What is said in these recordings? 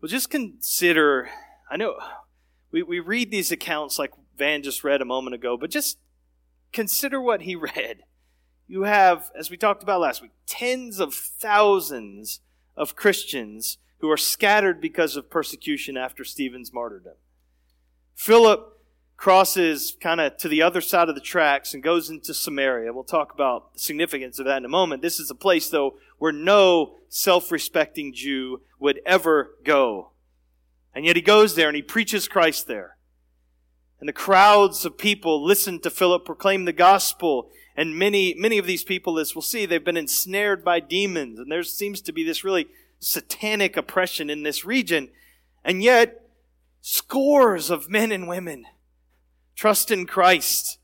Well, just consider, I know we, we read these accounts like Van just read a moment ago, but just consider what he read. You have, as we talked about last week, tens of thousands of Christians who are scattered because of persecution after Stephen's martyrdom. Philip crosses kind of to the other side of the tracks and goes into Samaria. We'll talk about the significance of that in a moment. This is a place, though, where no self respecting Jew would ever go. And yet he goes there and he preaches Christ there. And the crowds of people listen to Philip proclaim the gospel. And many, many of these people, as we'll see, they've been ensnared by demons. And there seems to be this really satanic oppression in this region. And yet, scores of men and women trust in Christ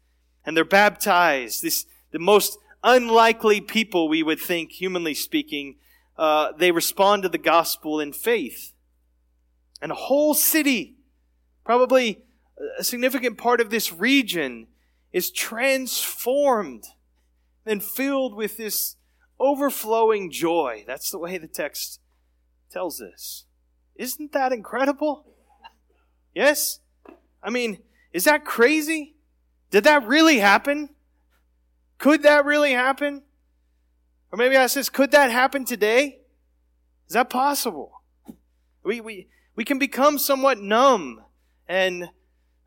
and they're baptized. This, the most unlikely people we would think, humanly speaking, uh, they respond to the gospel in faith. And a whole city, probably a significant part of this region, is transformed and filled with this overflowing joy. That's the way the text tells us. Isn't that incredible? Yes? I mean, is that crazy? Did that really happen? Could that really happen? Or maybe I says, could that happen today? Is that possible? We, we, we can become somewhat numb and,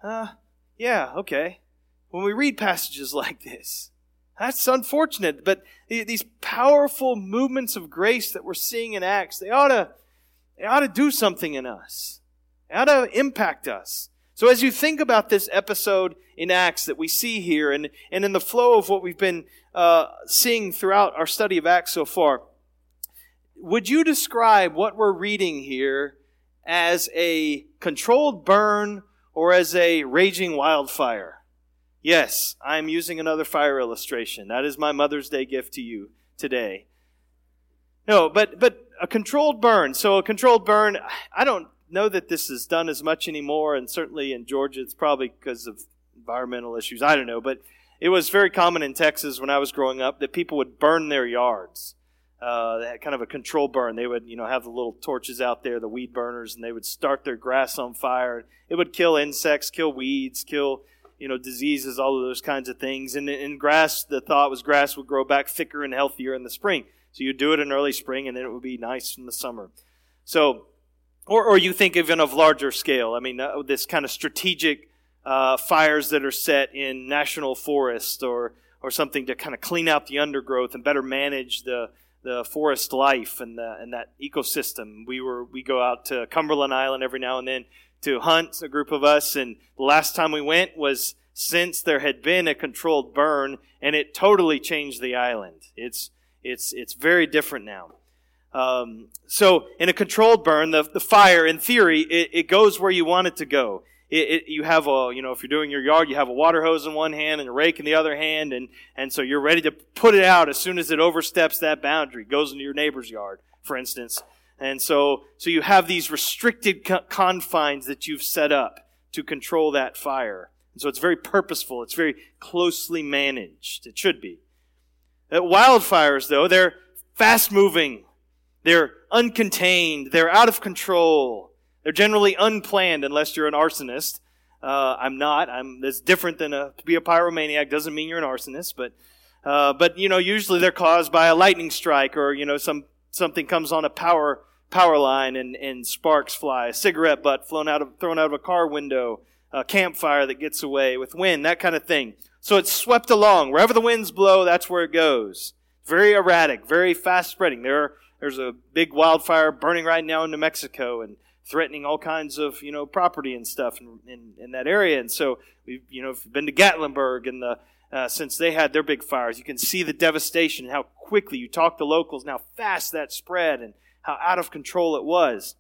uh, yeah, okay. When we read passages like this, that's unfortunate, but these powerful movements of grace that we're seeing in Acts, they ought to, they ought to do something in us. They ought to impact us. So as you think about this episode in Acts that we see here, and, and in the flow of what we've been uh, seeing throughout our study of Acts so far, would you describe what we're reading here as a controlled burn or as a raging wildfire? Yes, I'm using another fire illustration. That is my Mother's Day gift to you today. No, but but a controlled burn. So a controlled burn, I don't know that this is done as much anymore, and certainly in Georgia, it's probably because of environmental issues. I don't know, but it was very common in Texas when I was growing up that people would burn their yards. Uh, kind of a control burn. They would, you know, have the little torches out there, the weed burners, and they would start their grass on fire. It would kill insects, kill weeds, kill, you know, diseases, all of those kinds of things. And in grass, the thought was grass would grow back thicker and healthier in the spring. So you'd do it in early spring, and then it would be nice in the summer. So or, or you think even of larger scale. I mean, uh, this kind of strategic uh, fires that are set in national forests or, or something to kind of clean out the undergrowth and better manage the, the forest life and, the, and that ecosystem. We, were, we go out to Cumberland Island every now and then to hunt, a group of us, and the last time we went was since there had been a controlled burn, and it totally changed the island. It's, it's, it's very different now. Um, so in a controlled burn, the, the fire, in theory, it, it goes where you want it to go. It, it, you have a, you know, if you're doing your yard, you have a water hose in one hand and a rake in the other hand, and, and so you're ready to put it out as soon as it oversteps that boundary, goes into your neighbor's yard, for instance. And so, so you have these restricted co- confines that you've set up to control that fire. And so it's very purposeful. It's very closely managed. It should be. Uh, wildfires, though, they're fast moving, they're uncontained. They're out of control. They're generally unplanned unless you're an arsonist. Uh, I'm not. I'm. That's different than a, to be a pyromaniac. Doesn't mean you're an arsonist, but uh, but you know usually they're caused by a lightning strike or you know some something comes on a power power line and, and sparks fly. A cigarette butt flown out of thrown out of a car window. A campfire that gets away with wind. That kind of thing. So it's swept along wherever the winds blow. That's where it goes. Very erratic. Very fast spreading. There are there's a big wildfire burning right now in New Mexico and threatening all kinds of you know property and stuff in, in, in that area. And so we've you know been to Gatlinburg and the uh, since they had their big fires, you can see the devastation and how quickly you talk to locals and how fast that spread and how out of control it was.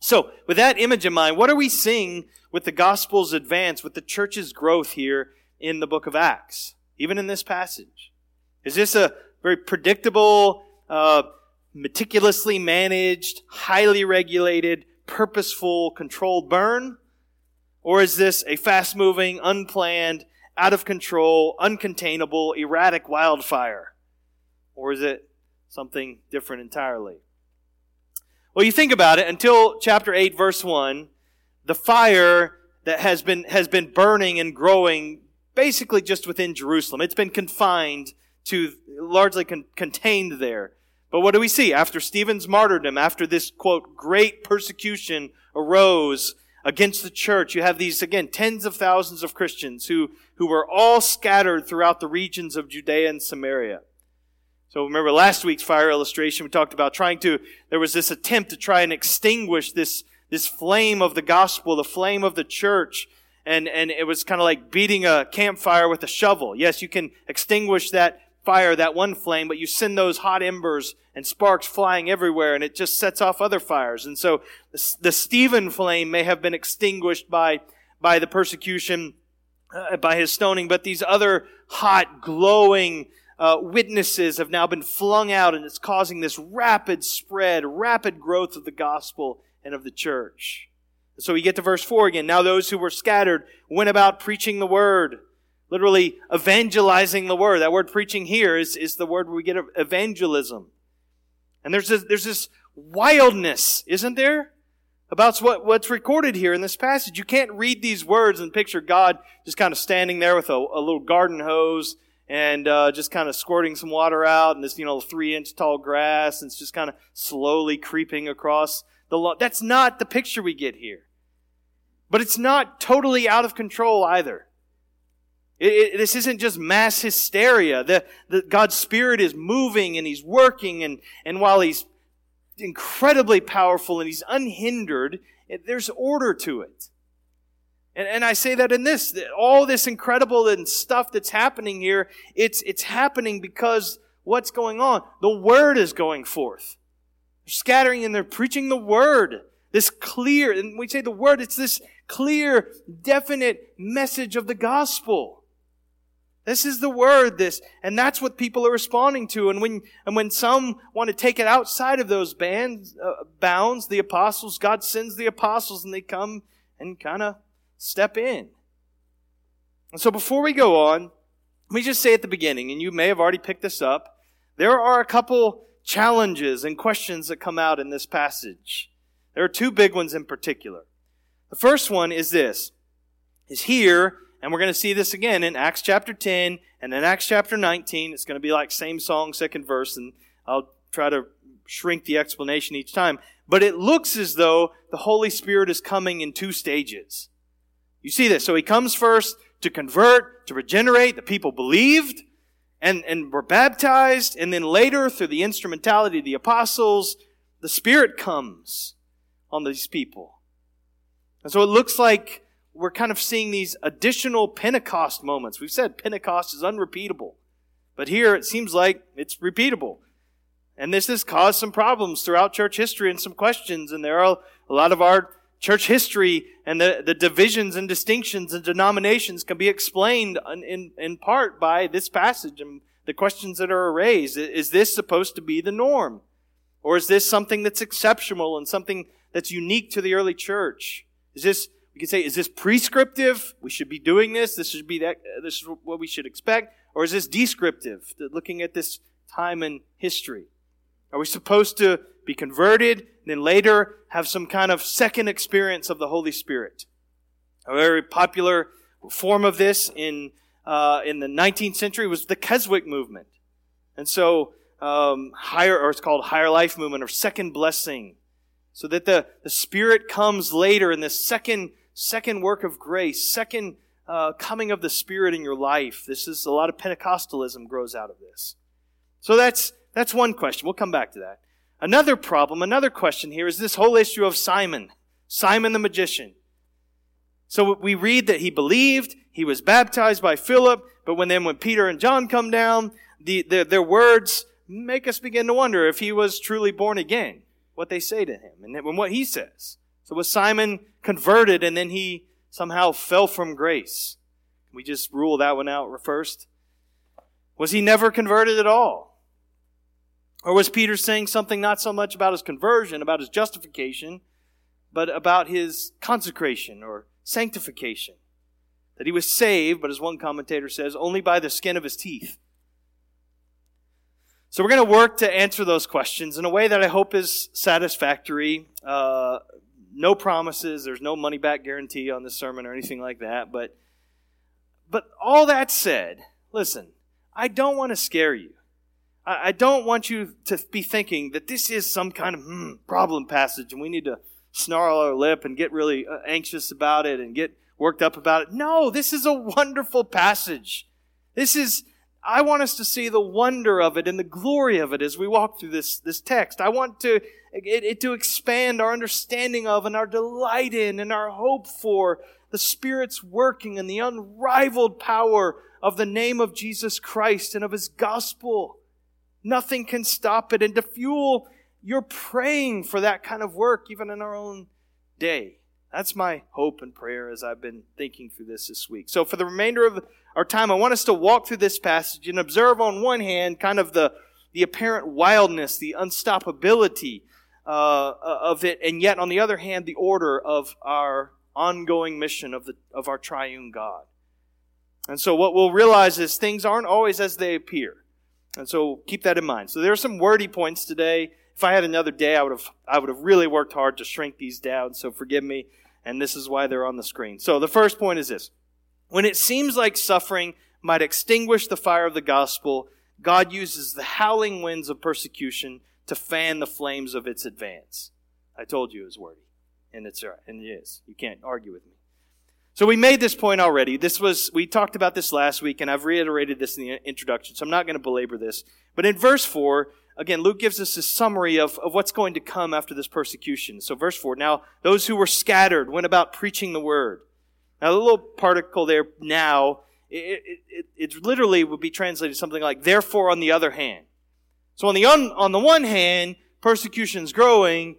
So, with that image in mind, what are we seeing with the gospel's advance, with the church's growth here in the book of Acts, even in this passage? Is this a very predictable, uh, meticulously managed, highly regulated, purposeful, controlled burn? Or is this a fast moving, unplanned, out of control, uncontainable, erratic wildfire? Or is it something different entirely? Well, you think about it, until chapter 8, verse 1, the fire that has been, has been burning and growing basically just within Jerusalem. It's been confined to, largely con- contained there. But what do we see? After Stephen's martyrdom, after this, quote, great persecution arose against the church, you have these, again, tens of thousands of Christians who, who were all scattered throughout the regions of Judea and Samaria. So remember last week's fire illustration, we talked about trying to, there was this attempt to try and extinguish this, this flame of the gospel, the flame of the church. And, and it was kind of like beating a campfire with a shovel. Yes, you can extinguish that fire, that one flame, but you send those hot embers and sparks flying everywhere and it just sets off other fires. And so the, Stephen flame may have been extinguished by, by the persecution, uh, by his stoning, but these other hot, glowing, uh, witnesses have now been flung out, and it's causing this rapid spread, rapid growth of the gospel and of the church. So we get to verse 4 again. Now those who were scattered went about preaching the word, literally evangelizing the word. That word preaching here is, is the word we get evangelism. And there's this, there's this wildness, isn't there? About what, what's recorded here in this passage. You can't read these words and picture God just kind of standing there with a, a little garden hose and uh, just kind of squirting some water out, and this you know three inch tall grass, and it's just kind of slowly creeping across the lawn. That's not the picture we get here, but it's not totally out of control either. It, it, this isn't just mass hysteria. The, the God's Spirit is moving and He's working, and and while He's incredibly powerful and He's unhindered, it, there's order to it. And, and I say that in this, that all this incredible and stuff that's happening here, it's, it's happening because what's going on? The word is going forth. They're scattering and they're preaching the word. This clear, and we say the word, it's this clear, definite message of the gospel. This is the word, this, and that's what people are responding to. And when, and when some want to take it outside of those bands, uh, bounds, the apostles, God sends the apostles and they come and kind of step in. And so before we go on, let me just say at the beginning, and you may have already picked this up, there are a couple challenges and questions that come out in this passage. There are two big ones in particular. The first one is this, is here, and we're going to see this again in Acts chapter 10 and in Acts chapter 19. It's going to be like same song, second verse, and I'll try to shrink the explanation each time. But it looks as though the Holy Spirit is coming in two stages. You see this. So he comes first to convert, to regenerate. The people believed and, and were baptized. And then later, through the instrumentality of the apostles, the Spirit comes on these people. And so it looks like we're kind of seeing these additional Pentecost moments. We've said Pentecost is unrepeatable. But here it seems like it's repeatable. And this has caused some problems throughout church history and some questions. And there are a lot of our Church history and the, the divisions and distinctions and denominations can be explained in, in, in part by this passage and the questions that are raised. Is this supposed to be the norm? Or is this something that's exceptional and something that's unique to the early church? Is this, we can say, is this prescriptive? We should be doing this. This should be that, this is what we should expect. Or is this descriptive? Looking at this time in history. Are we supposed to be converted, and then later have some kind of second experience of the Holy Spirit. A very popular form of this in, uh, in the 19th century was the Keswick movement. And so, um, higher, or it's called higher life movement or second blessing. So that the, the Spirit comes later in this second, second work of grace, second uh, coming of the Spirit in your life. This is a lot of Pentecostalism grows out of this. So that's, that's one question. We'll come back to that. Another problem, another question here is this whole issue of Simon, Simon the magician. So we read that he believed, he was baptized by Philip, but when then when Peter and John come down, the, the, their words make us begin to wonder if he was truly born again, what they say to him, and what he says. So was Simon converted and then he somehow fell from grace? We just rule that one out first? Was he never converted at all? Or was Peter saying something not so much about his conversion, about his justification, but about his consecration or sanctification? That he was saved, but as one commentator says, only by the skin of his teeth. So we're going to work to answer those questions in a way that I hope is satisfactory. Uh, no promises. There's no money back guarantee on this sermon or anything like that. But, but all that said, listen, I don't want to scare you. I, I don't want you to be thinking that this is some kind of hmm, problem passage and we need to snarl our lip and get really uh, anxious about it and get worked up about it. No, this is a wonderful passage. This is I want us to see the wonder of it and the glory of it as we walk through this, this text. I want to, it, it, to expand our understanding of and our delight in and our hope for the Spirit's working and the unrivaled power of the name of Jesus Christ and of His gospel. Nothing can stop it. And to fuel your praying for that kind of work, even in our own day. That's my hope and prayer as I've been thinking through this this week. So for the remainder of our time, I want us to walk through this passage and observe on one hand kind of the, the apparent wildness, the unstoppability uh, of it, and yet on the other hand, the order of our ongoing mission of, the, of our triune God. And so what we'll realize is things aren't always as they appear. And so keep that in mind. So there are some wordy points today. If I had another day, I would have I would have really worked hard to shrink these down. So forgive me and this is why they're on the screen. So the first point is this. When it seems like suffering might extinguish the fire of the gospel, God uses the howling winds of persecution to fan the flames of its advance. I told you it was wordy. And it's right, and it is. You can't argue with me. So we made this point already. This was we talked about this last week, and I've reiterated this in the introduction, so I'm not going to belabor this. But in verse four, again, Luke gives us a summary of, of what's going to come after this persecution. So, verse 4 Now, those who were scattered went about preaching the word. Now, the little particle there, now, it, it, it literally would be translated something like, therefore, on the other hand. So, on the, un, on the one hand, persecution's growing,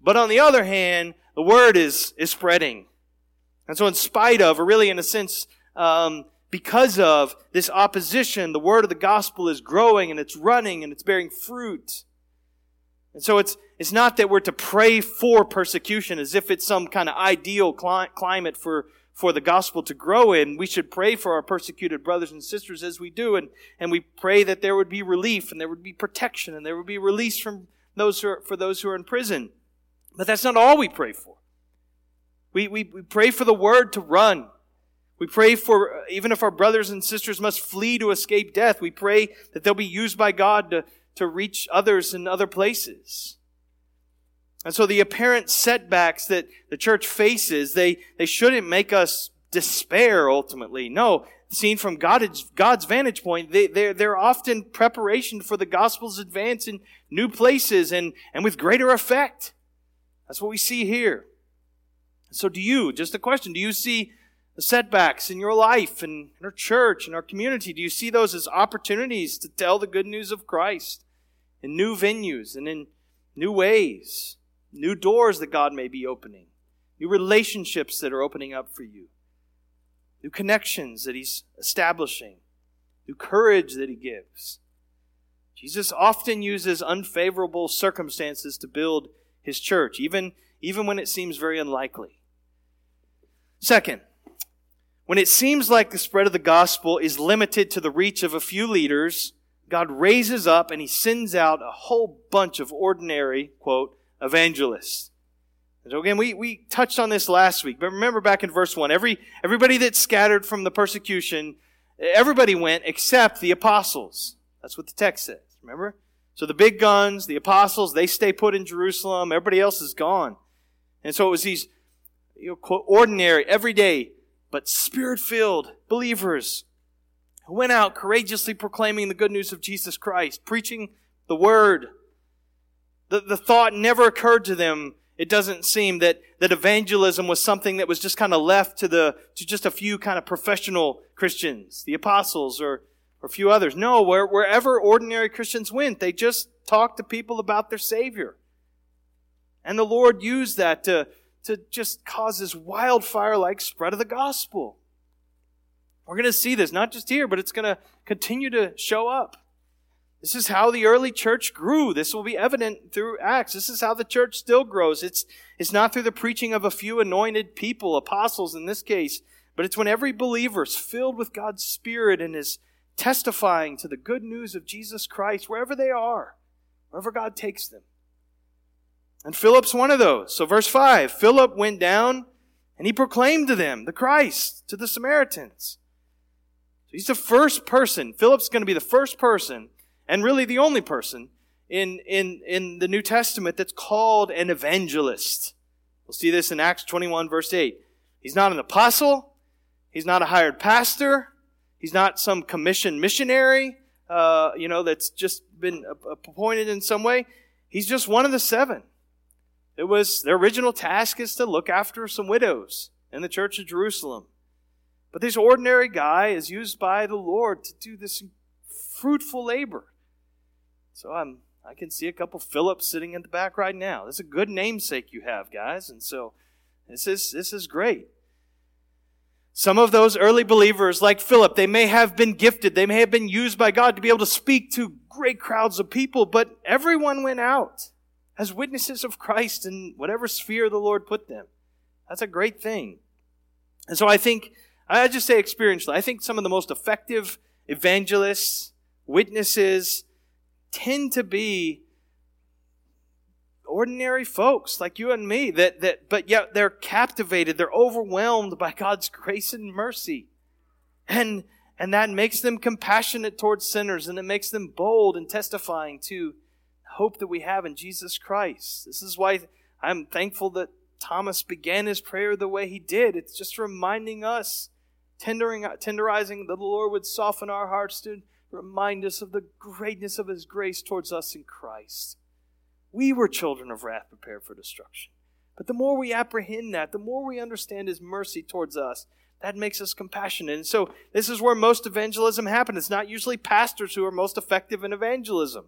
but on the other hand, the word is, is spreading. And so, in spite of, or really in a sense, um, because of this opposition, the word of the gospel is growing and it's running and it's bearing fruit. And so it's, it's not that we're to pray for persecution as if it's some kind of ideal cli- climate for, for the gospel to grow in. We should pray for our persecuted brothers and sisters as we do, and, and we pray that there would be relief and there would be protection and there would be release from those who are, for those who are in prison. But that's not all we pray for. We, we, we pray for the word to run. We pray for, even if our brothers and sisters must flee to escape death, we pray that they'll be used by God to, to reach others in other places. And so the apparent setbacks that the church faces, they, they shouldn't make us despair ultimately. No, seen from God's, God's vantage point, they, they're, they're often preparation for the gospel's advance in new places and, and with greater effect. That's what we see here. So do you, just a question, do you see the setbacks in your life and in our church and our community? Do you see those as opportunities to tell the good news of Christ in new venues and in new ways, new doors that God may be opening, new relationships that are opening up for you, new connections that He's establishing, new courage that He gives? Jesus often uses unfavorable circumstances to build His church, even, even when it seems very unlikely. Second, when it seems like the spread of the gospel is limited to the reach of a few leaders, God raises up and he sends out a whole bunch of ordinary, quote, evangelists. And so again, we, we touched on this last week, but remember back in verse 1, every, everybody that scattered from the persecution, everybody went except the apostles. That's what the text says, remember? So the big guns, the apostles, they stay put in Jerusalem, everybody else is gone. And so it was these, you know, quote, ordinary, everyday but spirit filled believers who went out courageously proclaiming the good news of Jesus Christ, preaching the word. The, the thought never occurred to them, it doesn't seem, that, that evangelism was something that was just kind of left to the, to just a few kind of professional Christians, the apostles or, or a few others. No, where, wherever ordinary Christians went, they just talked to people about their Savior. And the Lord used that to, to just cause this wildfire like spread of the gospel. We're going to see this not just here, but it's going to continue to show up. This is how the early church grew. This will be evident through Acts. This is how the church still grows. It's, it's not through the preaching of a few anointed people, apostles in this case, but it's when every believer is filled with God's Spirit and is testifying to the good news of Jesus Christ wherever they are, wherever God takes them. And Philip's one of those. So, verse 5 Philip went down and he proclaimed to them the Christ, to the Samaritans. So he's the first person. Philip's going to be the first person, and really the only person in, in, in the New Testament that's called an evangelist. We'll see this in Acts 21, verse 8. He's not an apostle. He's not a hired pastor. He's not some commissioned missionary, uh, you know, that's just been appointed in some way. He's just one of the seven. It was their original task is to look after some widows in the church of Jerusalem. But this ordinary guy is used by the Lord to do this fruitful labor. So I'm I can see a couple Philips sitting in the back right now. That's a good namesake you have, guys. And so this is this is great. Some of those early believers, like Philip, they may have been gifted. They may have been used by God to be able to speak to great crowds of people, but everyone went out as witnesses of Christ in whatever sphere the Lord put them. That's a great thing. And so I think, I just say experientially, I think some of the most effective evangelists, witnesses, tend to be ordinary folks like you and me that, that but yet they're captivated they're overwhelmed by god's grace and mercy and and that makes them compassionate towards sinners and it makes them bold in testifying to hope that we have in jesus christ this is why i'm thankful that thomas began his prayer the way he did it's just reminding us tendering tenderizing that the lord would soften our hearts to remind us of the greatness of His grace towards us in Christ. We were children of wrath prepared for destruction. But the more we apprehend that, the more we understand His mercy towards us, that makes us compassionate. And so, this is where most evangelism happens. It's not usually pastors who are most effective in evangelism,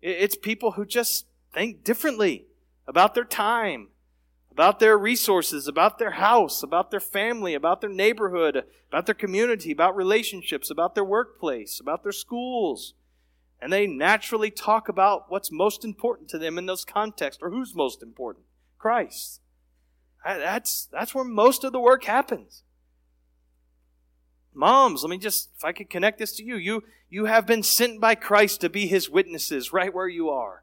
it's people who just think differently about their time, about their resources, about their house, about their family, about their neighborhood, about their community, about relationships, about their workplace, about their schools. And they naturally talk about what's most important to them in those contexts, or who's most important Christ. That's, that's where most of the work happens. Moms, let me just, if I could connect this to you, you, you have been sent by Christ to be his witnesses right where you are.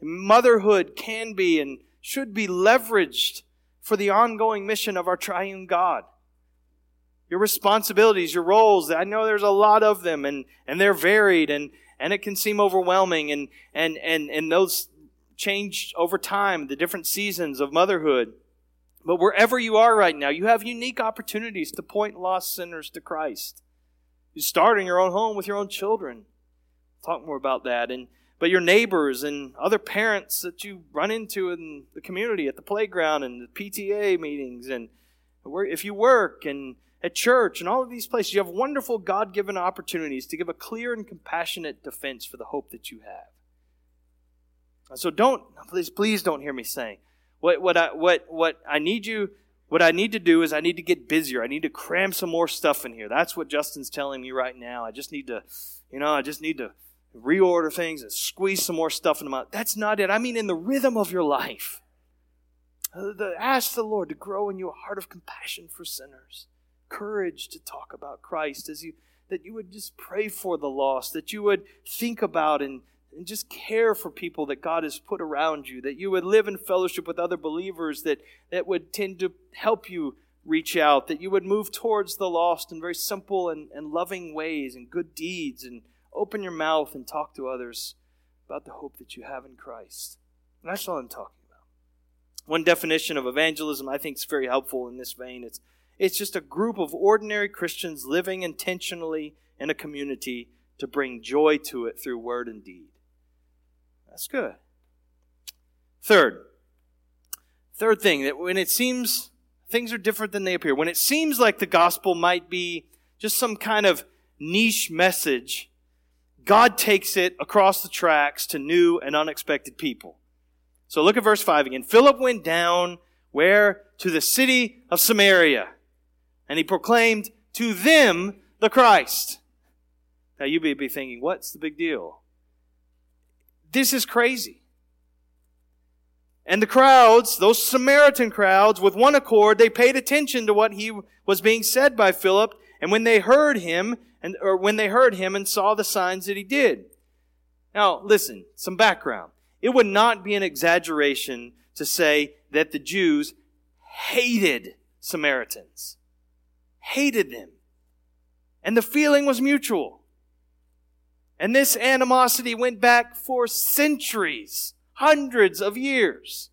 Motherhood can be and should be leveraged for the ongoing mission of our triune God. Your responsibilities, your roles, I know there's a lot of them and, and they're varied and, and it can seem overwhelming and, and, and, and those change over time, the different seasons of motherhood. But wherever you are right now, you have unique opportunities to point lost sinners to Christ. You start in your own home with your own children. Talk more about that. And but your neighbors and other parents that you run into in the community, at the playground and the PTA meetings, and if you work and at church and all of these places, you have wonderful God given opportunities to give a clear and compassionate defense for the hope that you have. So don't, please, please don't hear me saying, what, what, I, what, what I need you, what I need to do is I need to get busier. I need to cram some more stuff in here. That's what Justin's telling me right now. I just need to, you know, I just need to reorder things and squeeze some more stuff in them out. That's not it. I mean, in the rhythm of your life. Uh, the, ask the Lord to grow in you a heart of compassion for sinners, courage to talk about Christ, as you that you would just pray for the lost, that you would think about and, and just care for people that God has put around you, that you would live in fellowship with other believers that, that would tend to help you reach out, that you would move towards the lost in very simple and, and loving ways and good deeds and Open your mouth and talk to others about the hope that you have in Christ. And that's all I'm talking about. One definition of evangelism I think is very helpful in this vein. It's it's just a group of ordinary Christians living intentionally in a community to bring joy to it through word and deed. That's good. Third, third thing that when it seems things are different than they appear, when it seems like the gospel might be just some kind of niche message, God takes it across the tracks to new and unexpected people. So look at verse 5 again. Philip went down where? To the city of Samaria. And he proclaimed to them the Christ. Now you may be thinking, what's the big deal? This is crazy. And the crowds, those Samaritan crowds, with one accord, they paid attention to what he was being said by Philip. And when they heard him, and or when they heard him and saw the signs that he did. Now, listen, some background. It would not be an exaggeration to say that the Jews hated Samaritans. Hated them. And the feeling was mutual. And this animosity went back for centuries, hundreds of years.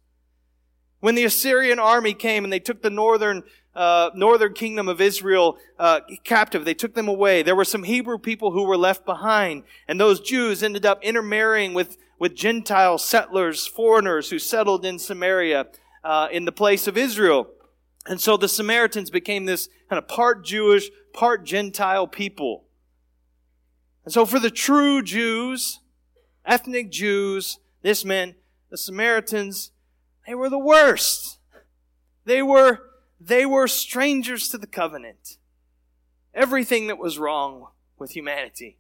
When the Assyrian army came and they took the northern uh, northern kingdom of Israel uh, captive. They took them away. There were some Hebrew people who were left behind, and those Jews ended up intermarrying with with Gentile settlers, foreigners who settled in Samaria uh, in the place of Israel. And so the Samaritans became this kind of part Jewish, part Gentile people. And so for the true Jews, ethnic Jews, this meant the Samaritans, they were the worst. They were they were strangers to the covenant. Everything that was wrong with humanity.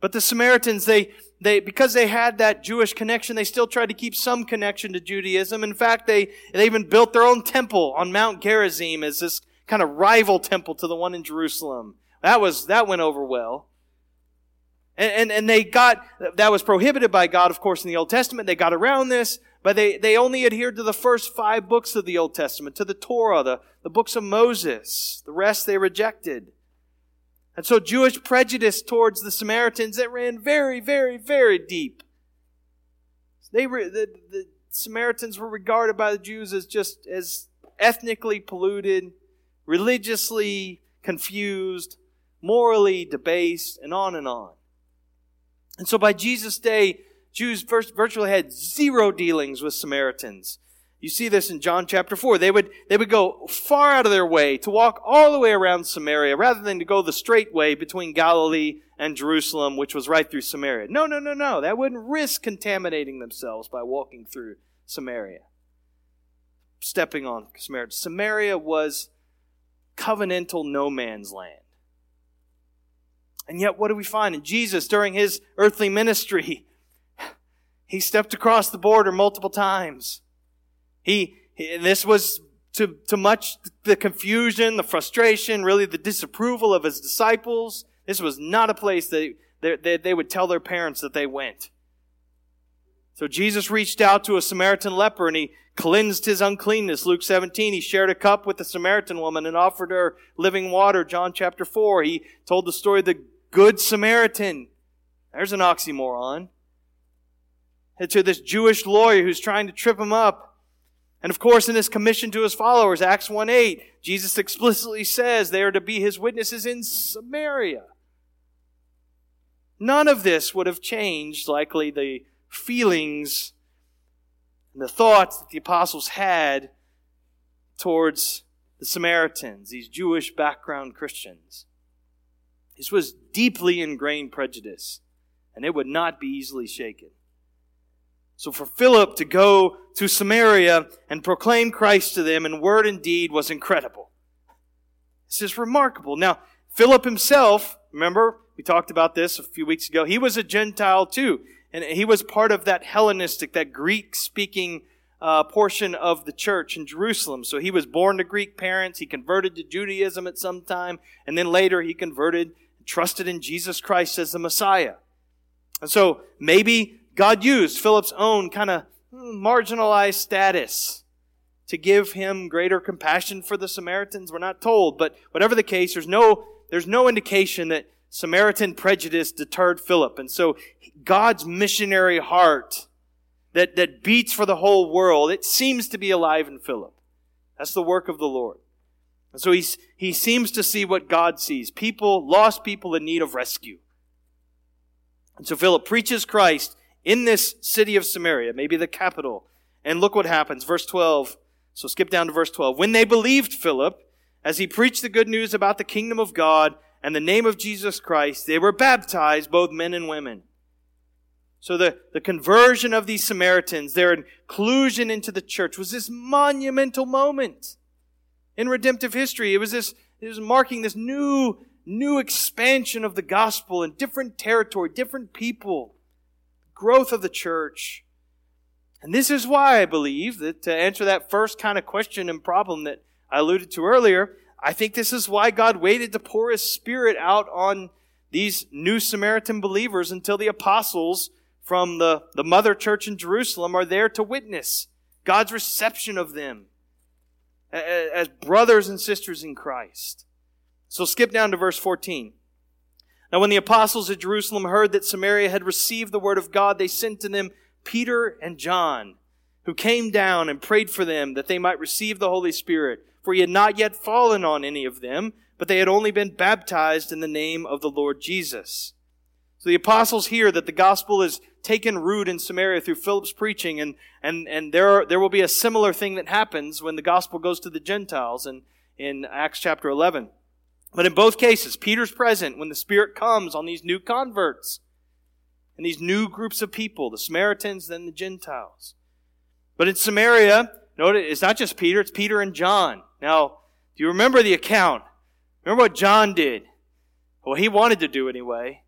But the Samaritans, they, they, because they had that Jewish connection, they still tried to keep some connection to Judaism. In fact, they, they even built their own temple on Mount Gerizim as this kind of rival temple to the one in Jerusalem. That was, that went over well. And, and, and they got, that was prohibited by God, of course, in the Old Testament. They got around this but they, they only adhered to the first five books of the Old Testament, to the Torah, the, the books of Moses. The rest they rejected. And so Jewish prejudice towards the Samaritans, that ran very, very, very deep. They were, the, the Samaritans were regarded by the Jews as just as ethnically polluted, religiously confused, morally debased, and on and on. And so by Jesus' day, Jews first virtually had zero dealings with Samaritans. You see this in John chapter 4. They would, they would go far out of their way to walk all the way around Samaria rather than to go the straight way between Galilee and Jerusalem, which was right through Samaria. No, no, no, no. That wouldn't risk contaminating themselves by walking through Samaria. Stepping on Samaria. Samaria was covenantal no man's land. And yet, what do we find? In Jesus, during his earthly ministry, he stepped across the border multiple times. He, he this was to, to much the confusion, the frustration, really the disapproval of his disciples. This was not a place that they, they, they would tell their parents that they went. So Jesus reached out to a Samaritan leper and he cleansed his uncleanness. Luke 17, he shared a cup with the Samaritan woman and offered her living water. John chapter 4, he told the story of the Good Samaritan. There's an oxymoron to this Jewish lawyer who's trying to trip him up. And of course, in his commission to his followers, Acts 1 8, Jesus explicitly says they are to be his witnesses in Samaria. None of this would have changed, likely, the feelings and the thoughts that the apostles had towards the Samaritans, these Jewish background Christians. This was deeply ingrained prejudice, and it would not be easily shaken. So for Philip to go to Samaria and proclaim Christ to them in word and deed was incredible. This is remarkable. Now, Philip himself, remember, we talked about this a few weeks ago, he was a Gentile too. And he was part of that Hellenistic, that Greek speaking uh, portion of the church in Jerusalem. So he was born to Greek parents. He converted to Judaism at some time. And then later he converted, trusted in Jesus Christ as the Messiah. And so maybe God used Philip's own kind of marginalized status to give him greater compassion for the Samaritans. We're not told, but whatever the case, there's no, there's no indication that Samaritan prejudice deterred Philip. And so God's missionary heart that, that beats for the whole world, it seems to be alive in Philip. That's the work of the Lord. And so he's, he seems to see what God sees. People, lost people in need of rescue. And so Philip preaches Christ in this city of Samaria, maybe the capital. And look what happens. Verse 12. So skip down to verse 12. When they believed Philip, as he preached the good news about the kingdom of God and the name of Jesus Christ, they were baptized, both men and women. So the, the conversion of these Samaritans, their inclusion into the church was this monumental moment in redemptive history. It was this, it was marking this new, new expansion of the gospel in different territory, different people growth of the church. And this is why I believe that to answer that first kind of question and problem that I alluded to earlier, I think this is why God waited to pour his spirit out on these new Samaritan believers until the apostles from the, the mother church in Jerusalem are there to witness God's reception of them as brothers and sisters in Christ. So skip down to verse 14. Now, when the apostles at Jerusalem heard that Samaria had received the word of God, they sent to them Peter and John, who came down and prayed for them that they might receive the Holy Spirit. For he had not yet fallen on any of them, but they had only been baptized in the name of the Lord Jesus. So the apostles hear that the gospel is taken root in Samaria through Philip's preaching, and, and, and there, are, there will be a similar thing that happens when the gospel goes to the Gentiles in, in Acts chapter 11. But in both cases, Peter's present when the Spirit comes on these new converts and these new groups of people, the Samaritans, then the Gentiles. But in Samaria, notice it's not just Peter, it's Peter and John. Now, do you remember the account? Remember what John did? Well, he wanted to do anyway.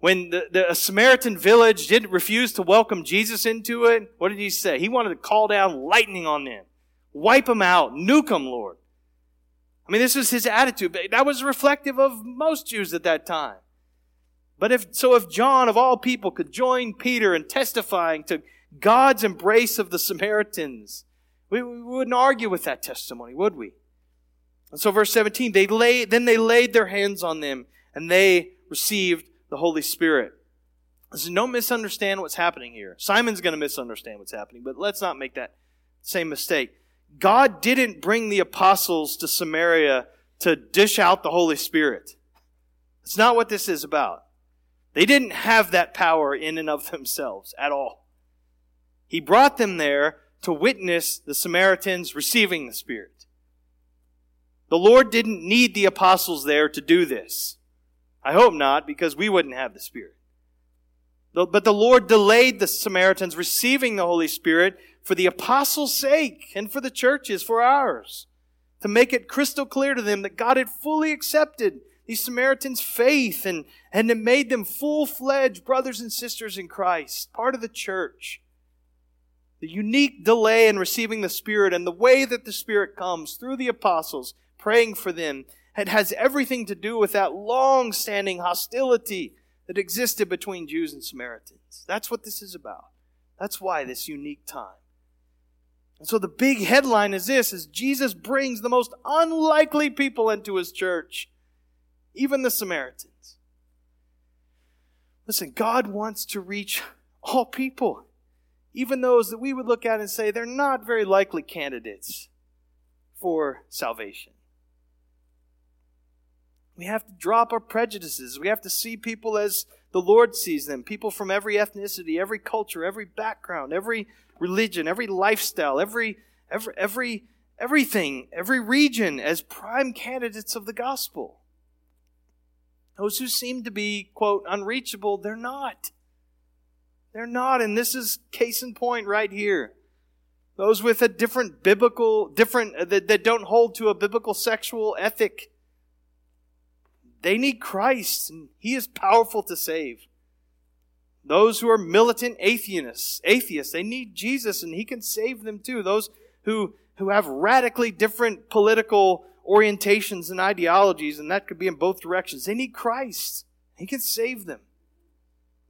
When the, the Samaritan village didn't refuse to welcome Jesus into it, what did he say? He wanted to call down lightning on them, wipe them out, nuke them, Lord. I mean, this was his attitude. That was reflective of most Jews at that time. But if, so if John of all people could join Peter in testifying to God's embrace of the Samaritans, we, we wouldn't argue with that testimony, would we? And so verse 17, they lay, then they laid their hands on them and they received the Holy Spirit. So don't misunderstand what's happening here. Simon's going to misunderstand what's happening, but let's not make that same mistake. God didn't bring the apostles to Samaria to dish out the Holy Spirit. It's not what this is about. They didn't have that power in and of themselves at all. He brought them there to witness the Samaritans receiving the Spirit. The Lord didn't need the apostles there to do this. I hope not, because we wouldn't have the Spirit. But the Lord delayed the Samaritans receiving the Holy Spirit for the apostles' sake and for the churches, for ours, to make it crystal clear to them that God had fully accepted these Samaritans' faith and, and had made them full fledged brothers and sisters in Christ, part of the church. The unique delay in receiving the Spirit and the way that the Spirit comes through the apostles, praying for them, it has everything to do with that long standing hostility that existed between Jews and Samaritans. That's what this is about. That's why this unique time. And so the big headline is this is Jesus brings the most unlikely people into his church, even the Samaritans. Listen, God wants to reach all people, even those that we would look at and say they're not very likely candidates for salvation. We have to drop our prejudices. We have to see people as the Lord sees them. People from every ethnicity, every culture, every background, every religion, every lifestyle, every, every, every, everything, every region as prime candidates of the gospel. Those who seem to be, quote, unreachable, they're not. They're not. And this is case in point right here. Those with a different biblical, different, uh, that, that don't hold to a biblical sexual ethic they need Christ, and He is powerful to save. Those who are militant atheists, atheists, they need Jesus, and He can save them too. Those who, who have radically different political orientations and ideologies, and that could be in both directions, they need Christ. He can save them.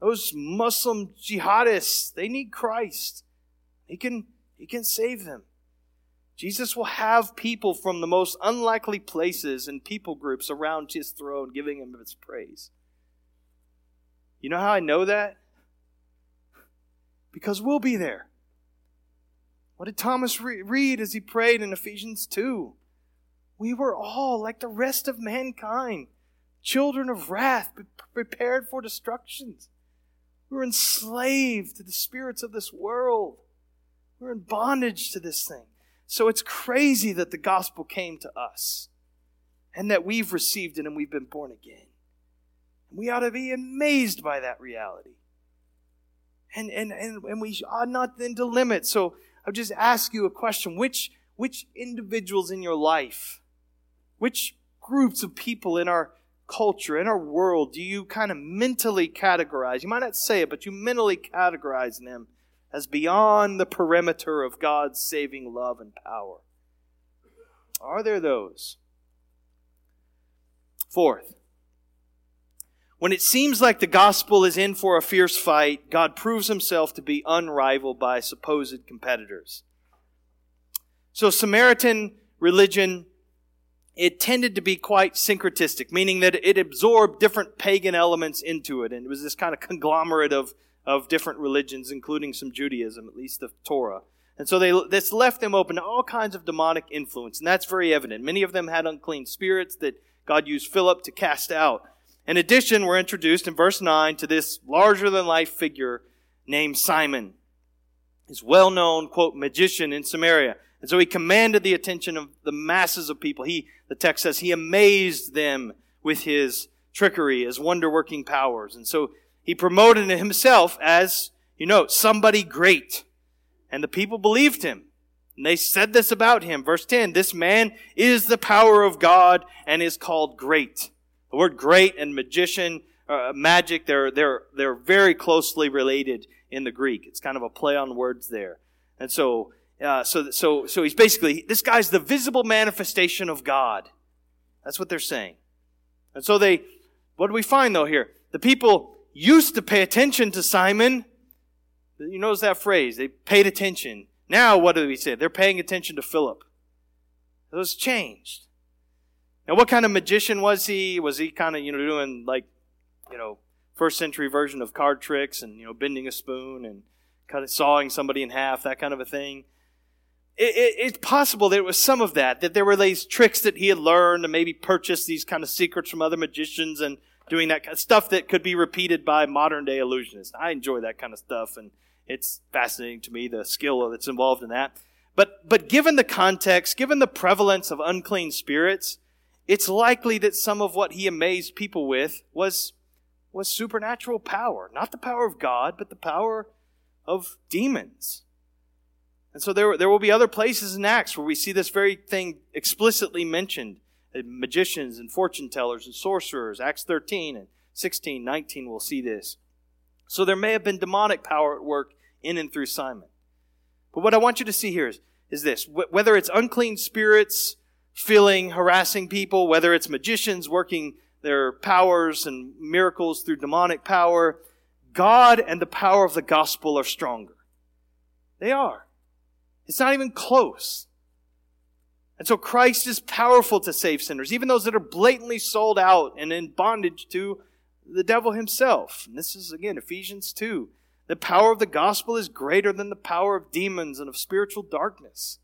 Those Muslim jihadists, they need Christ. He can, he can save them. Jesus will have people from the most unlikely places and people groups around his throne giving him his praise. You know how I know that? Because we'll be there. What did Thomas read as he prayed in Ephesians 2? We were all, like the rest of mankind, children of wrath, prepared for destructions. We were enslaved to the spirits of this world. We're in bondage to this thing. So it's crazy that the gospel came to us and that we've received it and we've been born again. We ought to be amazed by that reality. And, and, and, and we ought not then to limit. So I'll just ask you a question. Which, which individuals in your life, which groups of people in our culture, in our world, do you kind of mentally categorize? You might not say it, but you mentally categorize them as beyond the perimeter of God's saving love and power? Are there those? Fourth, when it seems like the gospel is in for a fierce fight, God proves himself to be unrivaled by supposed competitors. So Samaritan religion, it tended to be quite syncretistic, meaning that it absorbed different pagan elements into it. And it was this kind of conglomerate of, of different religions, including some Judaism, at least the Torah. And so they, this left them open to all kinds of demonic influence. And that's very evident. Many of them had unclean spirits that God used Philip to cast out. In addition, we're introduced in verse 9 to this larger than life figure named Simon. his well known, quote, magician in Samaria. And so he commanded the attention of the masses of people. He, the text says, he amazed them with his trickery, his wonder working powers. And so he promoted himself as, you know, somebody great. And the people believed him. And they said this about him. Verse 10, this man is the power of God and is called great. The word great and magician, uh, magic, they're, they're, they're very closely related in the Greek. It's kind of a play on words there. And so, uh, so, so, so he's basically, this guy's the visible manifestation of God. That's what they're saying. And so they, what do we find though here? The people used to pay attention to Simon. You notice that phrase. They paid attention. Now, what do we say? They're paying attention to Philip. It was changed. Now, what kind of magician was he? Was he kind of, you know, doing like, you know, first century version of card tricks and, you know, bending a spoon and kind of sawing somebody in half, that kind of a thing? It, it, it's possible that it was some of that, that there were these tricks that he had learned and maybe purchased these kind of secrets from other magicians and doing that kind of stuff that could be repeated by modern day illusionists. I enjoy that kind of stuff and it's fascinating to me, the skill that's involved in that. But, but given the context, given the prevalence of unclean spirits, it's likely that some of what he amazed people with was, was supernatural power. Not the power of God, but the power of demons. And so there, there will be other places in Acts where we see this very thing explicitly mentioned. Magicians and fortune tellers and sorcerers. Acts 13 and 16, 19 we'll see this. So there may have been demonic power at work in and through Simon. But what I want you to see here is, is this. Whether it's unclean spirits, filling, harassing people, whether it's magicians working their powers and miracles through demonic power, God and the power of the gospel are stronger. They are. It's not even close. And so Christ is powerful to save sinners, even those that are blatantly sold out and in bondage to the devil himself. And this is, again, Ephesians 2. The power of the gospel is greater than the power of demons and of spiritual darkness.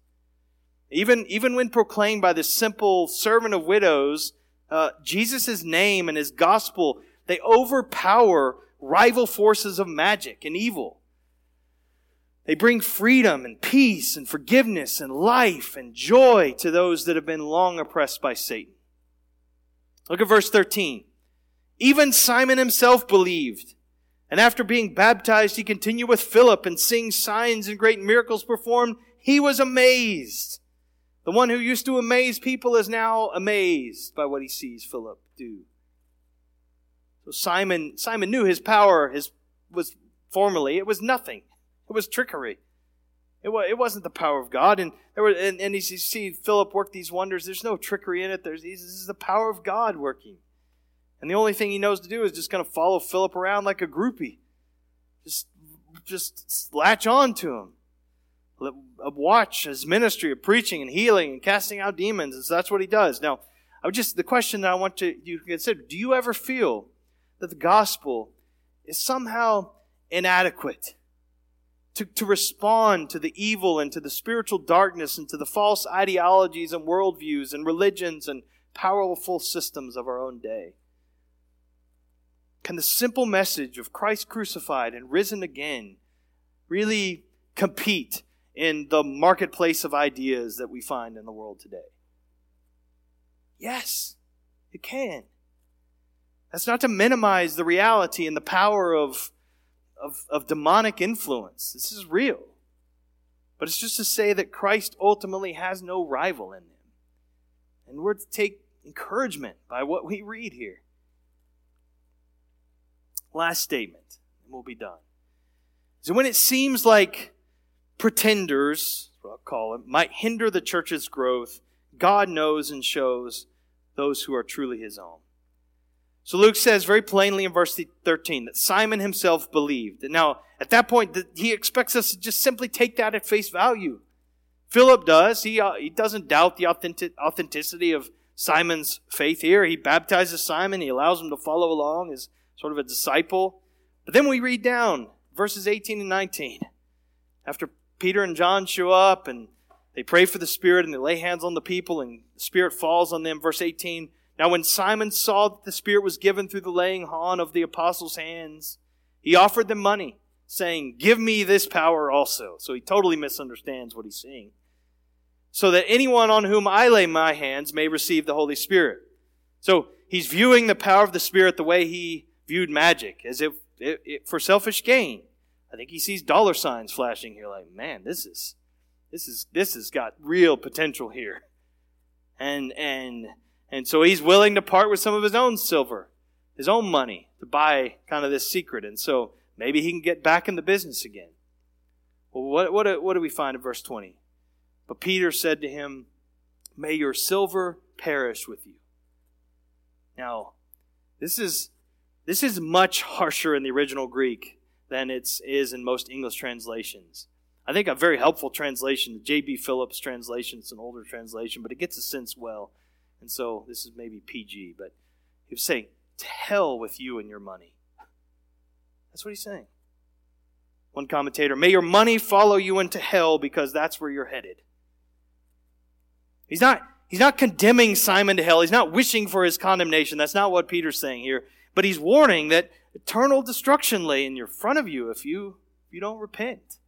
Even, even when proclaimed by this simple servant of widows, uh, Jesus' name and his gospel, they overpower rival forces of magic and evil. They bring freedom and peace and forgiveness and life and joy to those that have been long oppressed by Satan. Look at verse 13. Even Simon himself believed. And after being baptized, he continued with Philip and seeing signs and great miracles performed. He was amazed the one who used to amaze people is now amazed by what he sees Philip do. So Simon, Simon knew his power his, was formerly, it was nothing. It was trickery. It, was, it wasn't the power of God. And, there were, and, and you see Philip work these wonders, there's no trickery in it. There's, this is the power of God working. And the only thing he knows to do is just kind of follow Philip around like a groupie. Just, just latch on to him uh, watch his ministry of preaching and healing and casting out demons. And so that's what he does. Now, I would just, the question that I want to, you consider, do you ever feel that the gospel is somehow inadequate to, to respond to the evil and to the spiritual darkness and to the false ideologies and worldviews and religions and powerful systems of our own day? Can the simple message of Christ crucified and risen again really compete in the marketplace of ideas that we find in the world today? Yes, it can. That's not to minimize the reality and the power of, of, of demonic influence. This is real. But it's just to say that Christ ultimately has no rival in him. And we're to take encouragement by what we read here. Last statement, and we'll be done. So when it seems like pretenders, I'll call them, might hinder the church's growth, God knows and shows those who are truly his own. So Luke says very plainly in verse 13 that Simon himself believed. Now, at that point, he expects us to just simply take that at face value. Philip does. He, uh, he doesn't doubt the authentic, authenticity of Simon's faith here. He baptizes Simon. He allows him to follow along as sort of a disciple. But then we read down verses 18 and 19. After Peter and John show up and they pray for the Spirit and they lay hands on the people and the Spirit falls on them. Verse 18. Now, when Simon saw that the Spirit was given through the laying on of the apostles' hands, he offered them money, saying, Give me this power also. So he totally misunderstands what he's saying. So that anyone on whom I lay my hands may receive the Holy Spirit. So he's viewing the power of the Spirit the way he viewed magic, as if it, it, for selfish gain. I think he sees dollar signs flashing here, like, man, this is this is this has got real potential here. And and and so he's willing to part with some of his own silver, his own money to buy kind of this secret. And so maybe he can get back in the business again. Well, what what what do we find in verse 20? But Peter said to him, "May your silver perish with you." Now, this is this is much harsher in the original Greek than it is in most English translations. I think a very helpful translation, the J.B. Phillips translation, it's an older translation, but it gets a sense well. And so this is maybe PG, but he was saying, To hell with you and your money. That's what he's saying. One commentator, May your money follow you into hell because that's where you're headed. He's not, he's not condemning Simon to hell. He's not wishing for his condemnation. That's not what Peter's saying here. But he's warning that eternal destruction lay in your front of you if you, if you don't repent.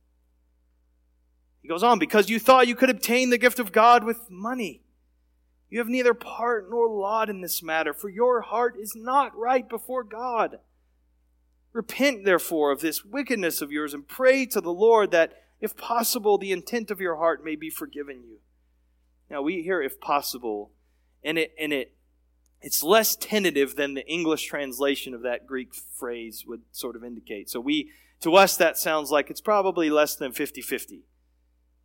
He goes on, because you thought you could obtain the gift of God with money. You have neither part nor lot in this matter, for your heart is not right before God. Repent, therefore, of this wickedness of yours, and pray to the Lord that, if possible, the intent of your heart may be forgiven you. Now, we hear if possible, and it, and it, it's less tentative than the English translation of that Greek phrase would sort of indicate. So we, to us, that sounds like it's probably less than 50 50.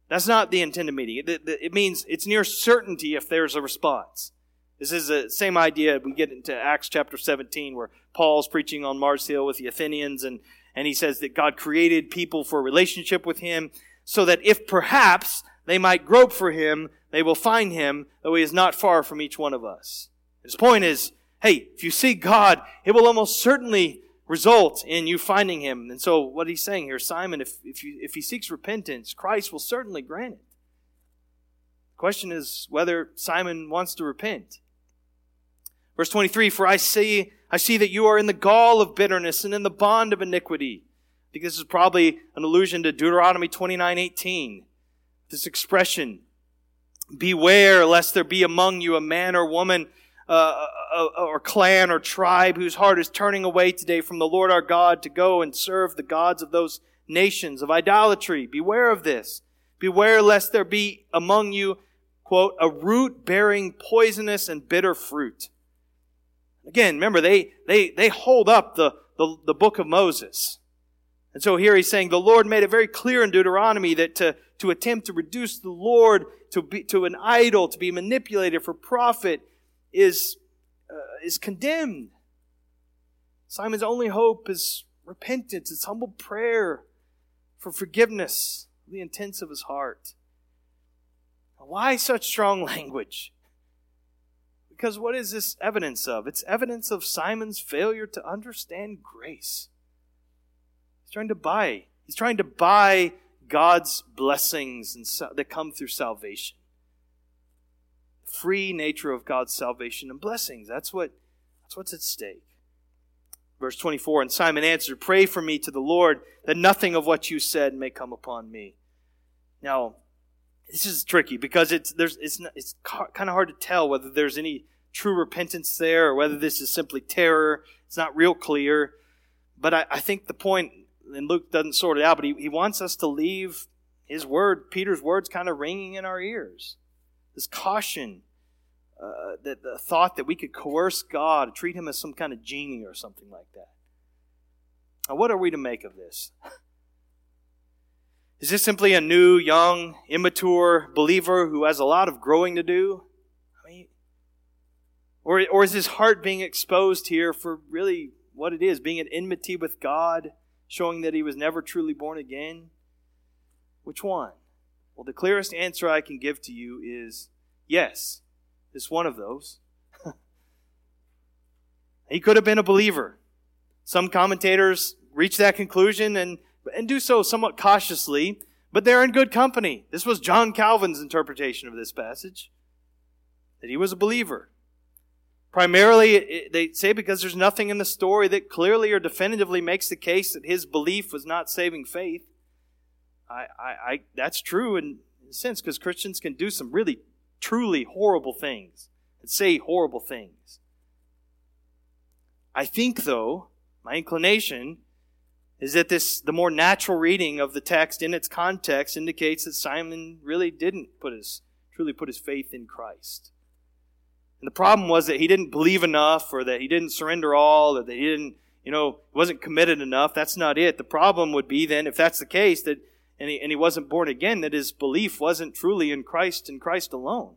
That's not the intended meaning. It, it, means it's near certainty if there's a response. This is the same idea we get into Acts chapter 17 where Paul's preaching on Mars Hill with the Athenians and, and he says that God created people for a relationship with him so that if perhaps they might grope for him, they will find him, though he is not far from each one of us. His point is, hey, if you see God, it will almost certainly result in you finding him. And so what he's saying here, Simon, if, if, you, if he seeks repentance, Christ will certainly grant it. The question is whether Simon wants to repent. Verse 23, For I see, I see that you are in the gall of bitterness and in the bond of iniquity. I think this is probably an allusion to Deuteronomy 29, 18. This expression, Beware lest there be among you a man or woman uh, uh, or clan or tribe whose heart is turning away today from the Lord our God to go and serve the gods of those nations of idolatry. Beware of this. Beware lest there be among you, quote, a root bearing poisonous and bitter fruit. Again, remember, they, they, they hold up the, the, the book of Moses. And so here he's saying the Lord made it very clear in Deuteronomy that to, to attempt to reduce the Lord to, be, to an idol, to be manipulated for profit, is, uh, is condemned. Simon's only hope is repentance, it's humble prayer for forgiveness the intents of his heart. Why such strong language? Because what is this evidence of? It's evidence of Simon's failure to understand grace. He's trying to buy. He's trying to buy God's blessings and that come through salvation free nature of God's salvation and blessings. That's what that's what's at stake. Verse 24, and Simon answered, Pray for me to the Lord that nothing of what you said may come upon me. Now, this is tricky because it's, there's, it's, it's kind of hard to tell whether there's any true repentance there or whether this is simply terror. It's not real clear. But I, I think the point, and Luke doesn't sort it out, but he, he wants us to leave his word, Peter's words, kind of ringing in our ears. This caution uh, that the thought that we could coerce God, treat him as some kind of genie or something like that. Now, what are we to make of this? Is this simply a new, young, immature believer who has a lot of growing to do? I mean, Or, or is his heart being exposed here for really what it is, being at enmity with God, showing that he was never truly born again? Which one? Well, the clearest answer I can give to you is yes, it's one of those. he could have been a believer. Some commentators reach that conclusion and, and do so somewhat cautiously, but they're in good company. This was John Calvin's interpretation of this passage that he was a believer. Primarily, they say because there's nothing in the story that clearly or definitively makes the case that his belief was not saving faith. I, I, I that's true in a sense because Christians can do some really, truly horrible things and say horrible things. I think, though, my inclination is that this the more natural reading of the text in its context indicates that Simon really didn't put his truly put his faith in Christ. And the problem was that he didn't believe enough or that he didn't surrender all or that he didn't, you know, wasn't committed enough. That's not it. The problem would be then, if that's the case, that and he, and he wasn't born again, that his belief wasn't truly in Christ and Christ alone.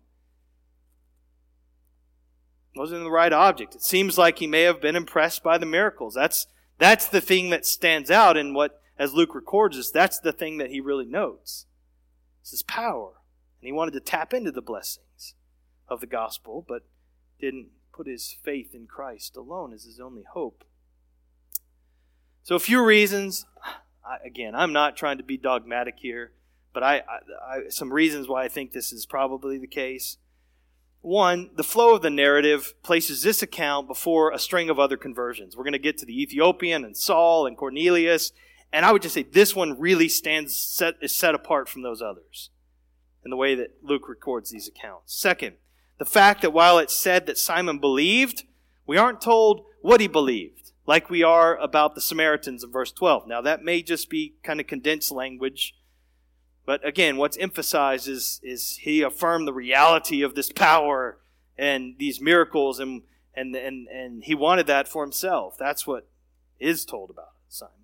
It wasn't the right object. It seems like he may have been impressed by the miracles. That's that's the thing that stands out in what, as Luke records us, that's the thing that he really notes. It's his power. And he wanted to tap into the blessings of the gospel, but didn't put his faith in Christ alone as his only hope. So, a few reasons. I, again, I'm not trying to be dogmatic here, but I, I, some reasons why I think this is probably the case. One, the flow of the narrative places this account before a string of other conversions. We're going to get to the Ethiopian and Saul and Cornelius, and I would just say this one really stands set is set apart from those others in the way that Luke records these accounts. Second, the fact that while it's said that Simon believed, we aren't told what he believed, like we are about the Samaritans in verse 12. Now, that may just be kind of condensed language, but again, what's emphasized is, is he affirmed the reality of this power and these miracles, and, and, and, and he wanted that for himself. That's what is told about Simon.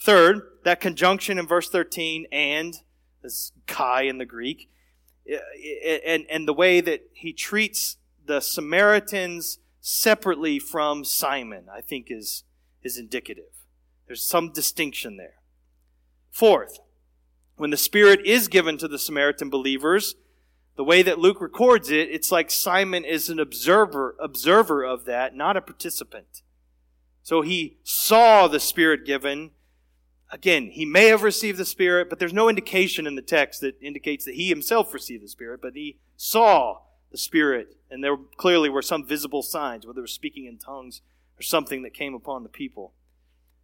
Third, that conjunction in verse 13, and, this kai in the Greek, and, and the way that he treats the Samaritans separately from Simon, I think is, is indicative. There's some distinction there. Fourth, when the Spirit is given to the Samaritan believers, the way that Luke records it, it's like Simon is an observer, observer of that, not a participant. So he saw the Spirit given, Again, he may have received the Spirit, but there's no indication in the text that indicates that he himself received the Spirit, but he saw the Spirit, and there clearly were some visible signs, whether it was speaking in tongues or something that came upon the people.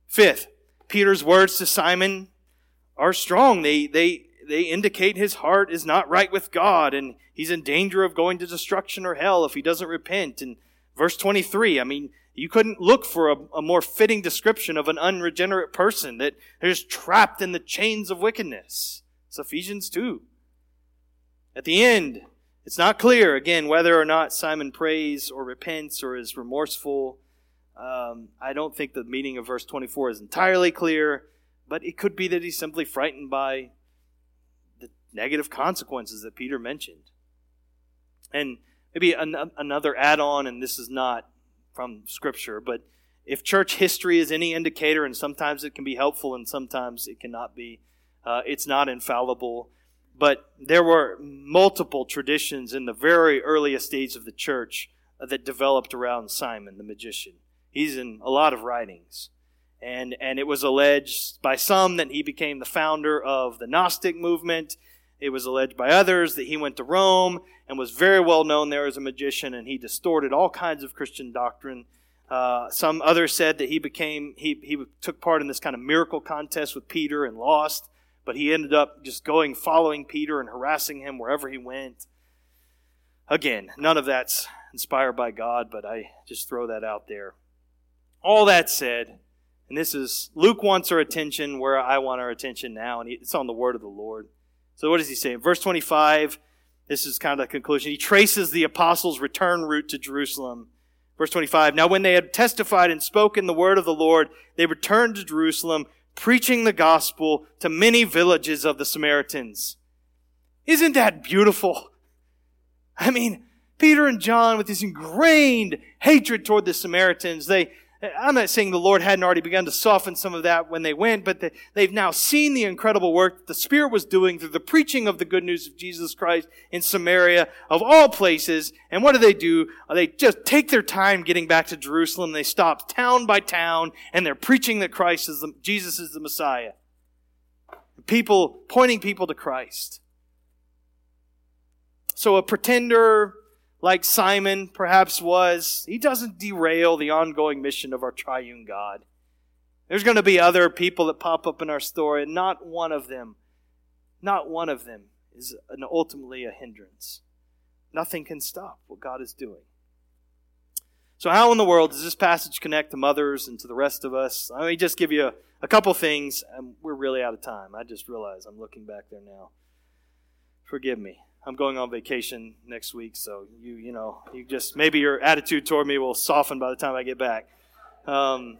Fifth, Peter's words to Simon are strong. They, they, they indicate his heart is not right with God, and he's in danger of going to destruction or hell if he doesn't repent. And verse 23, I mean, you couldn't look for a, a, more fitting description of an unregenerate person that is trapped in the chains of wickedness. It's Ephesians 2. At the end, it's not clear, again, whether or not Simon prays or repents or is remorseful. Um, I don't think the meaning of verse 24 is entirely clear, but it could be that he's simply frightened by the negative consequences that Peter mentioned. And maybe an, another add on, and this is not from Scripture. But if church history is any indicator, and sometimes it can be helpful and sometimes it cannot be, uh, it's not infallible. But there were multiple traditions in the very earliest days of the church uh, that developed around Simon the magician. He's in a lot of writings. And, and it was alleged by some that he became the founder of the Gnostic movement. It was alleged by others that he went to Rome and was very well known there as a magician, and he distorted all kinds of Christian doctrine. Uh, some others said that he became he he took part in this kind of miracle contest with Peter and lost, but he ended up just going following Peter and harassing him wherever he went. Again, none of that's inspired by God, but I just throw that out there. All that said, and this is Luke wants our attention where I want our attention now, and it's on the word of the Lord. So what does he say? In verse 25, this is kind of the conclusion. He traces the apostles' return route to Jerusalem. Verse 25, Now when they had testified and spoken the word of the Lord, they returned to Jerusalem, preaching the gospel to many villages of the Samaritans. Isn't that beautiful? I mean, Peter and John, with this ingrained hatred toward the Samaritans, they, I'm not saying the Lord hadn't already begun to soften some of that when they went, but they, have now seen the incredible work that the Spirit was doing through the preaching of the good news of Jesus Christ in Samaria, of all places. And what do they do? They just take their time getting back to Jerusalem. They stop town by town, and they're preaching that Christ is the, Jesus is the Messiah. People, pointing people to Christ. So a pretender, like Simon perhaps was, he doesn't derail the ongoing mission of our triune God. There's going to be other people that pop up in our story, and not one of them, not one of them is an, ultimately a hindrance. Nothing can stop what God is doing. So, how in the world does this passage connect to mothers and to the rest of us? Let me just give you a, a couple things, and we're really out of time. I just realized I'm looking back there now. Forgive me. I'm going on vacation next week, so you you know you just maybe your attitude toward me will soften by the time I get back. Um,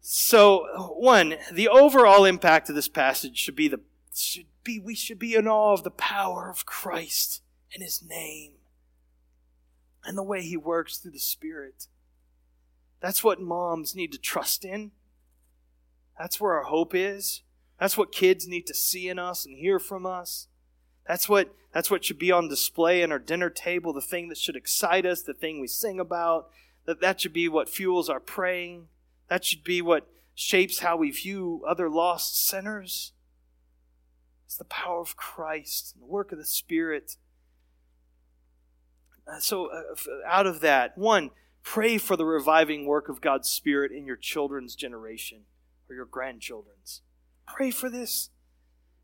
so one, the overall impact of this passage should be the should be we should be in awe of the power of Christ and His name and the way He works through the Spirit. That's what moms need to trust in. That's where our hope is. That's what kids need to see in us and hear from us. That's what, that's what should be on display in our dinner table, the thing that should excite us, the thing we sing about. That, that should be what fuels our praying. That should be what shapes how we view other lost sinners. It's the power of Christ and the work of the Spirit. Uh, so, uh, out of that, one, pray for the reviving work of God's Spirit in your children's generation or your grandchildren's. Pray for this.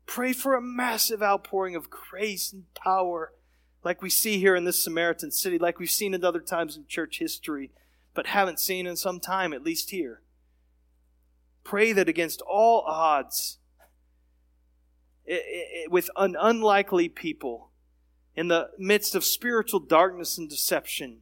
Pray for a massive outpouring of grace and power, like we see here in this Samaritan city, like we've seen at other times in church history, but haven't seen in some time, at least here. Pray that against all odds, it, it, with an unlikely people, in the midst of spiritual darkness and deception,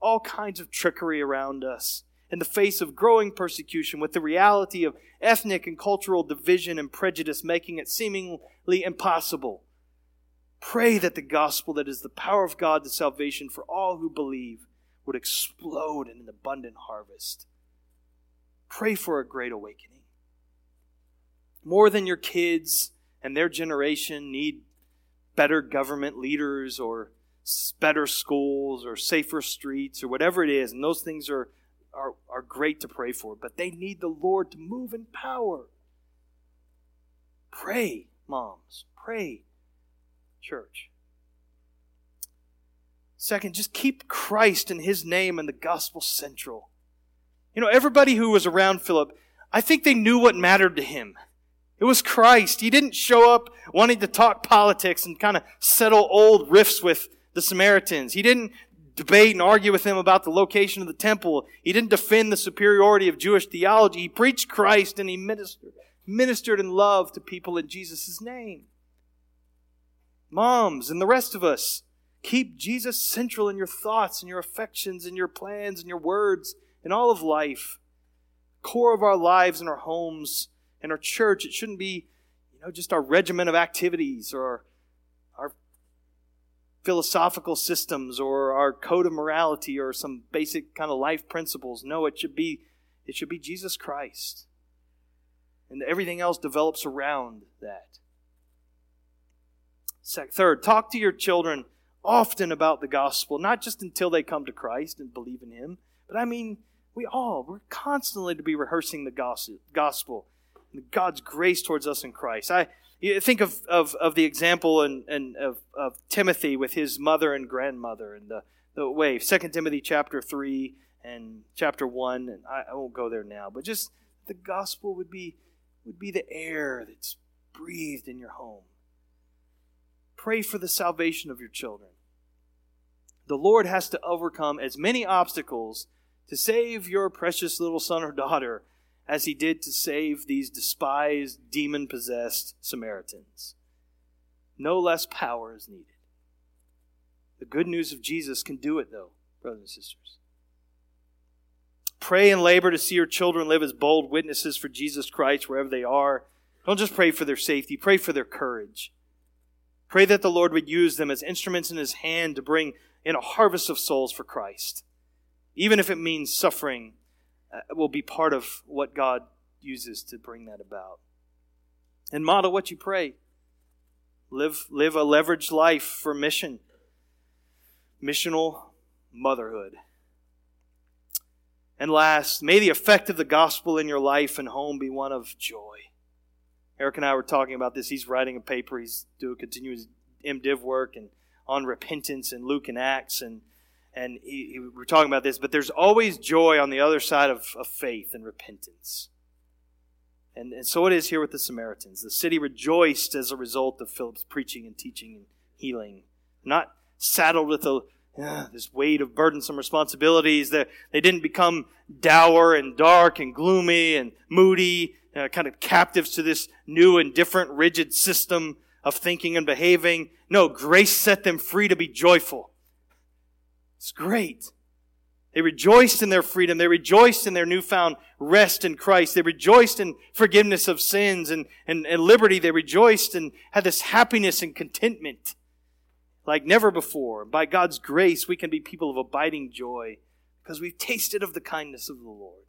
all kinds of trickery around us, in the face of growing persecution, with the reality of ethnic and cultural division and prejudice making it seemingly impossible. Pray that the gospel, that is the power of God to salvation for all who believe, would explode in an abundant harvest. Pray for a great awakening. More than your kids and their generation need better government leaders or better schools or safer streets or whatever it is, and those things are are, are great to pray for, but they need the Lord to move in power. Pray, moms. Pray, church. Second, just keep Christ and his name and the gospel central. You know, everybody who was around Philip, I think they knew what mattered to him. It was Christ. He didn't show up wanting to talk politics and kind of settle old rifts with the Samaritans. He didn't debate and argue with him about the location of the temple. He didn't defend the superiority of Jewish theology. He preached Christ and he ministered, ministered in love to people in Jesus' name. Moms and the rest of us, keep Jesus central in your thoughts and your affections and your plans and your words and all of life. Core of our lives and our homes and our church. It shouldn't be, you know, just our regimen of activities or philosophical systems or our code of morality or some basic kind of life principles. No, it should be it should be Jesus Christ. And everything else develops around that. Third, talk to your children often about the gospel, not just until they come to Christ and believe in Him, but I mean, we all, we're constantly to be rehearsing the gospel, God's grace towards us in Christ. I, you think of, of, of the example in, in, of, of Timothy with his mother and grandmother and the, the way, 2 Timothy chapter 3 and chapter 1, and I, I won't go there now, but just the gospel would be, would be the air that's breathed in your home. Pray for the salvation of your children. The Lord has to overcome as many obstacles to save your precious little son or daughter as he did to save these despised, demon possessed Samaritans. No less power is needed. The good news of Jesus can do it, though, brothers and sisters. Pray and labor to see your children live as bold witnesses for Jesus Christ wherever they are. Don't just pray for their safety, pray for their courage. Pray that the Lord would use them as instruments in His hand to bring in a harvest of souls for Christ. Even if it means suffering, Uh, will be part of what God uses to bring that about. And model what you pray. Live, live a leveraged life for mission, missional motherhood. And last, may the effect of the gospel in your life and home be one of joy. Eric and I were talking about this. He's writing a paper. He's doing continuous MDiv work and on repentance and Luke and Acts, and and he, he, we're talking about this. But there's always joy on the other side of, of faith and repentance. And, and so it is here with the Samaritans. The city rejoiced as a result of Philip's preaching and teaching and healing. Not saddled with a, uh, this weight of burdensome responsibilities. That they didn't become dour and dark and gloomy and moody, uh, kind of captives to this new and different rigid system of thinking and behaving. No, grace set them free to be joyful. It's great. They rejoiced in their freedom. They rejoiced in their newfound rest in Christ. They rejoiced in forgiveness of sins and, and, and liberty. They rejoiced and had this happiness and contentment like never before. By God's grace, we can be people of abiding joy because we've tasted of the kindness of the Lord.